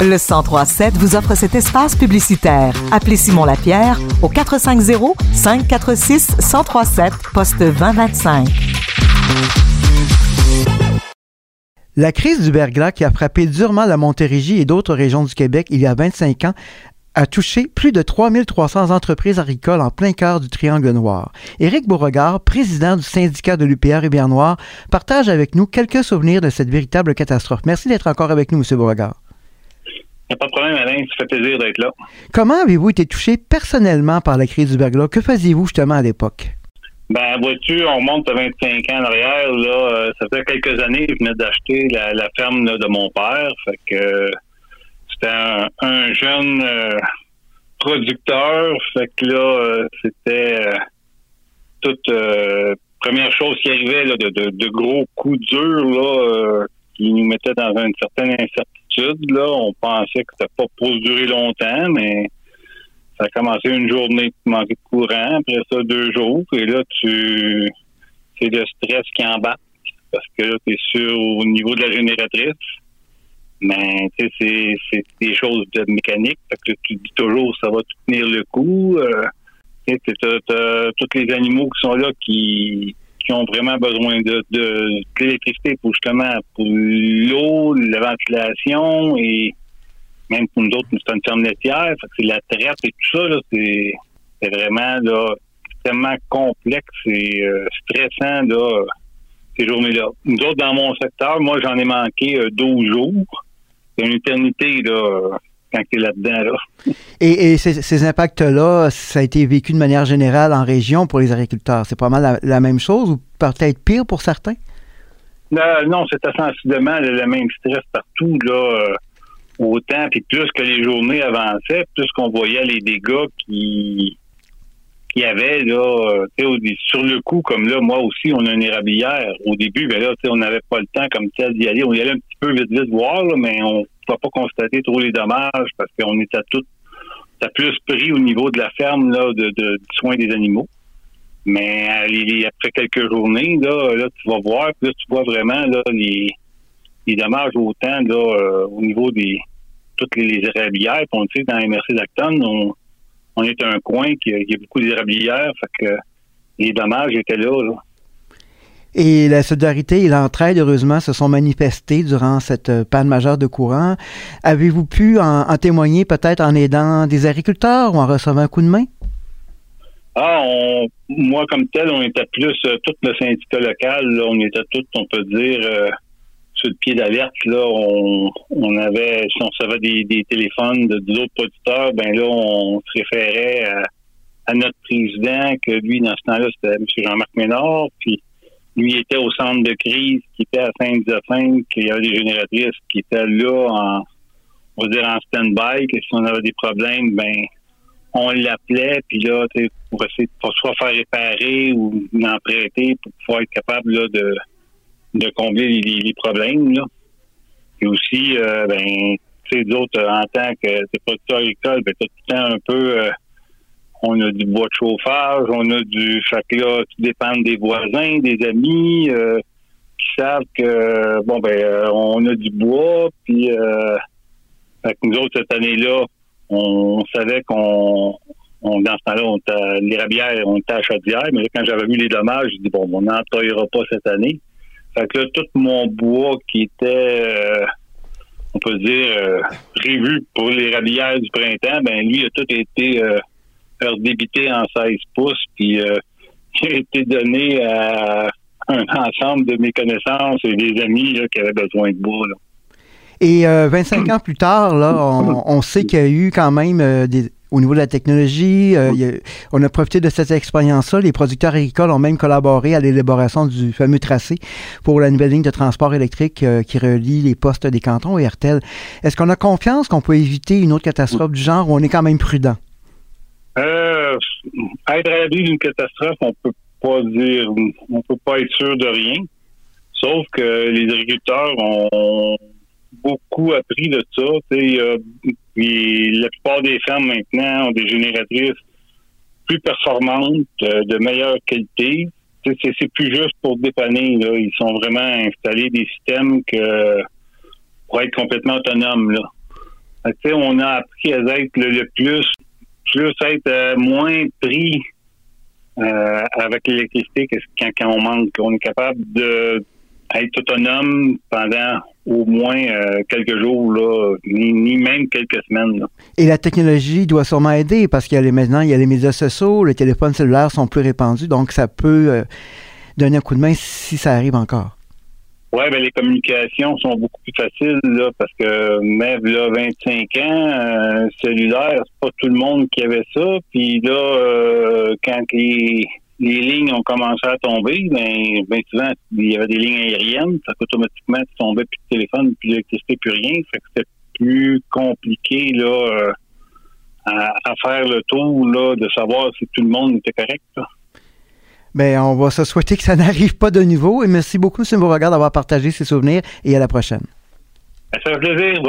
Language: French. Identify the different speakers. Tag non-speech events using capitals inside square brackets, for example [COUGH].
Speaker 1: Le 1037 vous offre cet espace publicitaire. Appelez Simon Lapierre au 450 546 1037 poste 2025.
Speaker 2: La crise du verglas qui a frappé durement la Montérégie et d'autres régions du Québec il y a 25 ans a touché plus de 3300 entreprises agricoles en plein cœur du Triangle Noir. Éric Beauregard, président du syndicat de l'UPR Rivière Noire, partage avec nous quelques souvenirs de cette véritable catastrophe. Merci d'être encore avec nous, M. Beauregard.
Speaker 3: Il n'y a pas de problème, Alain. Ça fait plaisir d'être là.
Speaker 2: Comment avez-vous été touché personnellement par la crise du verglas? Que faisiez-vous justement à l'époque?
Speaker 3: Ben, vois-tu, on monte à 25 ans en arrière. Là, euh, ça fait quelques années que je venais d'acheter la, ferme de mon père. Fait que c'était un, jeune euh, producteur. Fait que là, euh, c'était toute première chose qui arrivait là, de, gros coups durs là, qui nous mettaient dans une certaine incertitude. Là, on pensait que c'était pas pour durer longtemps, mais ça a commencé une journée de manquer de courant, après ça deux jours, et là tu c'est le stress qui embarque parce que là, tu es sûr au niveau de la génératrice. Mais tu sais, c'est des choses de mécanique. Fait que tu dis toujours ça va tenir le coup. Euh, tu as, tous les animaux qui sont là qui, qui ont vraiment besoin de, de, l'électricité pour justement pour l'eau, la ventilation et même pour nous autres, c'est une ferme laitière, c'est la traite et tout ça, c'est, vraiment là, extrêmement complexe et euh, stressant là, ces journées-là. Nous autres, dans mon secteur, moi j'en ai manqué 12 euh, jours. C'est une éternité là, quand tu es là-dedans. Là.
Speaker 2: Et, ces, impacts-là, ça a été vécu de manière générale en région pour les agriculteurs. C'est pas mal la, même chose ou peut-être pire pour certains?
Speaker 3: Non, non c'est sensiblement le, même stress partout. Là autant, puis plus que les journées avançaient, plus qu'on voyait les dégâts qui qu'il y avait là, sur le coup, comme là, moi aussi, on a une érablière. Au début, ben là, on n'avait pas le temps comme tel d'y aller. On y allait un petit vite vite voir, mais on ne pouvait pas constater trop les dommages parce qu'on était tout plus pris au niveau de la ferme là, de, du soin des animaux. Mais après quelques journées, là, là, tu vas voir, puis là, tu vois vraiment là, les, les dommages autant là, euh, au niveau des toutes les, érablières. Puis on sait, dans MRC d'Acton, on, on est un coin qui, a, a beaucoup d'érablières, fait que les dommages étaient là,
Speaker 2: Et la solidarité et l'entraide, heureusement, se sont manifestés durant cette euh, panne majeure de courant. Avez-vous pu en, témoigner peut-être en aidant des agriculteurs ou en recevant un coup de main?
Speaker 3: Ah, on, moi, comme tel, on était plus, euh, tout le syndicat local, on était tous, on peut dire, sur le pied d'alerte, là, on, avait, si on savait des, téléphones de d'autres producteurs, ben là, on se référait à, notre président, que lui, dans ce temps-là, c'était M. Jean-Marc Ménard, puis lui était au centre de crise, qui était à Saint-Josephine, qu'il y avait des génératrices qui étaient là en, on va dire en stand-by, que si on avait des problèmes, ben on l'appelait, puis là, pour essayer de soit faire réparer ou en prêter pour pouvoir être capable là, de de combler les, problèmes. Là. Et aussi, euh, ben, tu sais, d'autres, en tant que producteur agricole, ben, tout le temps un peu, euh, on a du bois de chauffage, on a du, fait que là, tout dépend des voisins, des amis, euh, qui savent que, bon, ben, euh, on a du bois, puis, fait que nous autres, cette année-là, on, savait qu'on, on, dans ce temps-là, on était, les rabières, on était à Chaudière, mais là, quand j'avais vu les dommages, j'ai dit, bon, on n'employera pas cette année. Fait que là, tout mon bois qui était, euh, on peut dire, euh, prévu pour les rabières du printemps, ben lui a tout été euh, débité en 16 pouces, puis euh, [LAUGHS] il a été donné à un ensemble de mes connaissances et des amis qui avaient besoin de bois.
Speaker 2: Et 25 ans plus tard, là, [LAUGHS] on sait qu'il y a eu quand même des, au niveau de la technologie. Euh, on a profité de cette expérience-là. Les producteurs agricoles ont même collaboré à l'élaboration du fameux tracé pour la nouvelle ligne de transport électrique euh, qui relie les postes des cantons et RTL. Est-ce qu'on a confiance qu'on peut éviter une autre catastrophe du genre ou on est quand même prudent?
Speaker 3: Euh, être à l'abri d'une catastrophe, on peut pas dire, on peut pas être sûr de rien. Sauf que les agriculteurs ont beaucoup appris de ça. puis la plupart des fermes maintenant ont des génératrices plus performantes, euh, de meilleure qualité. C'est plus juste pour dépanner. Là. Ils sont vraiment installés des systèmes que pour être complètement autonome. Là. on a appris à être le, plus, plus être euh, moins pris euh, avec l'électricité quand, quand, on manque. On est capable de être autonome pendant au moins euh, quelques jours, là, ni, même quelques semaines.
Speaker 2: Et la technologie doit sûrement aider parce qu'il y a maintenant, il y a les médias sociaux, les téléphones cellulaires sont plus répandus, donc ça peut donner un coup de main si ça arrive encore.
Speaker 3: Oui, ben les communications sont beaucoup plus faciles là, parce que même là, 25 ans, euh, cellulaire, c'est pas tout le monde qui avait ça. Puis là, euh, quand les, lignes ont commencé à tomber, ben, ben souvent, il y avait des lignes aériennes, ça automatiquement tu tombais plus de téléphone, plus d'électricité, plus rien. Fait que c'était plus compliqué là euh, à, faire le tour là, de savoir si tout le monde était correct.
Speaker 2: Bien, on va se souhaiter que ça [LAUGHS] n'arrive pas de nouveau. Et merci beaucoup, M. Beauregard, d'avoir partagé ces souvenirs et à la prochaine.
Speaker 3: Ça fait plaisir.